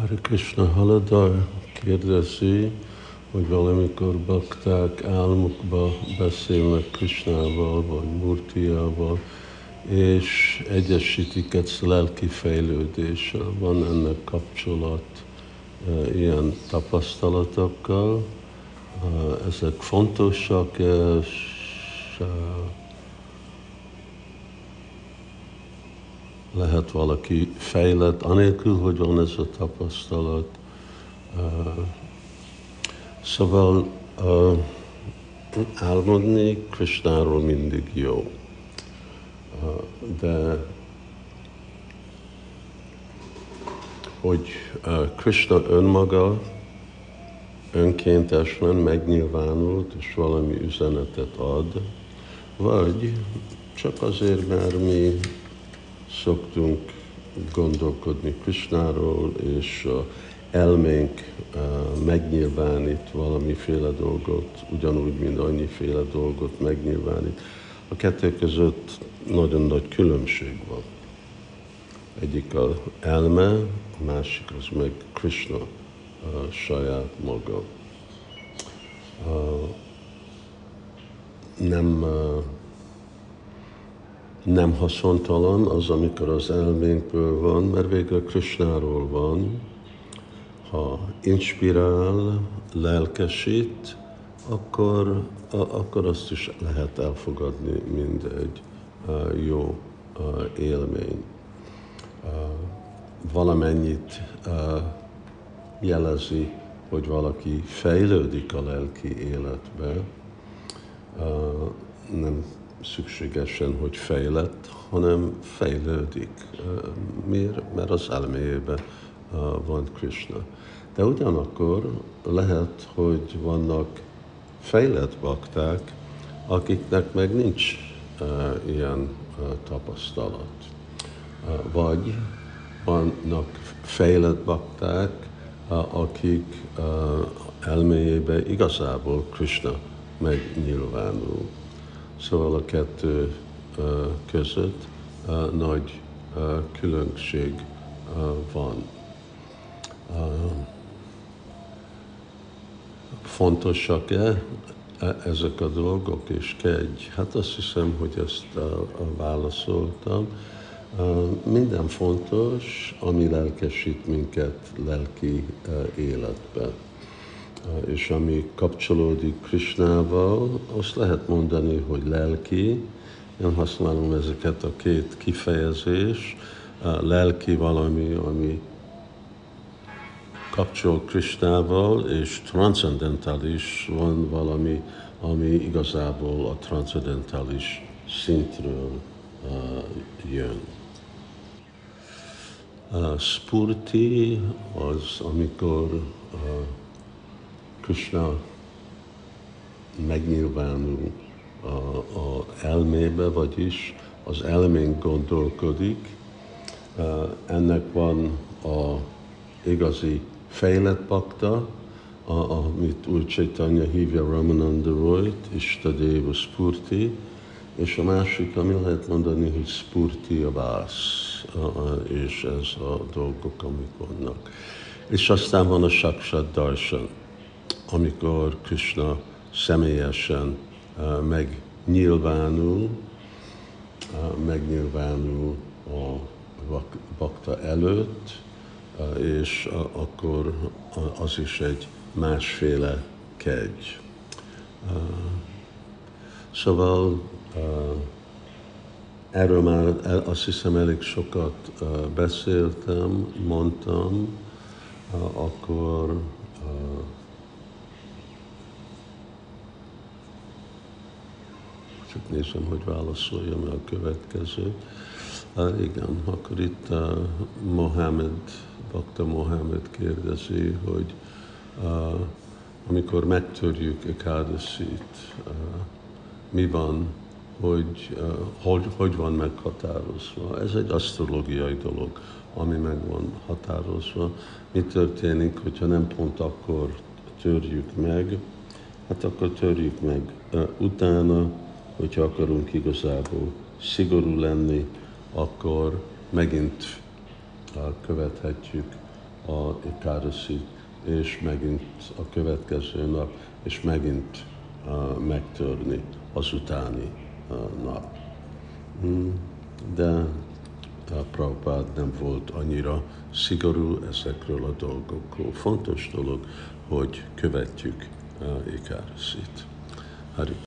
Hare Krishna Haladar kérdezi, hogy valamikor bakták álmukba beszélnek Krishnával vagy Murtiával, és egyesítik ezt lelki fejlődéssel. Van ennek kapcsolat e, ilyen tapasztalatokkal, e, ezek fontosak, és e, lehet valaki fejlett, anélkül, hogy van ez a tapasztalat. Szóval álmodni Krishnáról mindig jó. De hogy Krishna önmaga önkéntesen megnyilvánult, és valami üzenetet ad, vagy csak azért, mert mi szoktunk gondolkodni Krisnáról, és elménk megnyilvánít valamiféle dolgot, ugyanúgy, mint annyiféle dolgot megnyilvánít. A kettő között nagyon nagy különbség van. Egyik az elme, a másik az meg Krishna a saját maga. Nem nem haszontalan az, amikor az elménkből van, mert végre Krishnáról van. Ha inspirál, lelkesít, akkor, a, akkor azt is lehet elfogadni, mint egy uh, jó uh, élmény. Uh, valamennyit uh, jelezi, hogy valaki fejlődik a lelki életbe, uh, nem szükségesen, hogy fejlett, hanem fejlődik. Miért? Mert az elméjében van Krishna. De ugyanakkor lehet, hogy vannak fejlett bakták, akiknek meg nincs ilyen tapasztalat. Vagy vannak fejlett bakták, akik elméjében igazából Krishna megnyilvánul. Szóval a kettő között nagy különbség van. Fontosak-e e, ezek a dolgok, és kegy? Hát azt hiszem, hogy ezt válaszoltam. Minden fontos, ami lelkesít minket lelki életben és ami kapcsolódik Krishnával, azt lehet mondani, hogy lelki. Én használom ezeket a két kifejezés. Lelki valami, ami kapcsol Krishnával, és transzendentális van valami, ami igazából a transzendentális szintről jön. Uh, spurti az, amikor uh, Krishna megnyilvánul a, a elmébe, vagyis az elmén gondolkodik. Ennek van a igazi fejlett pakta, a, amit úgy Chaitanya hívja Ramananda Royt, Istadeva Spurti, és a másik, ami lehet mondani, hogy Spurti a vász, és ez a dolgok, amik vannak. És aztán van a Sakshat Darshan amikor Krishna személyesen megnyilvánul, megnyilvánul a bakta előtt, és akkor az is egy másféle kegy. Szóval erről már azt hiszem elég sokat beszéltem, mondtam, akkor csak nézem, hogy válaszoljam a következő. Uh, igen, akkor itt uh, Mohamed, Bakta Mohamed kérdezi, hogy uh, amikor megtörjük Ekádeszit, uh, mi van, hogy, uh, hogy hogy van meghatározva. Ez egy asztrológiai dolog, ami meg van határozva. Mi történik, hogyha nem pont akkor törjük meg, hát akkor törjük meg uh, utána, hogyha akarunk igazából szigorú lenni, akkor megint követhetjük a Ekadasi, és megint a következő nap, és megint megtörni az utáni nap. Hmm. De a Prabhupád nem volt annyira szigorú ezekről a dolgokról. Fontos dolog, hogy követjük. Hari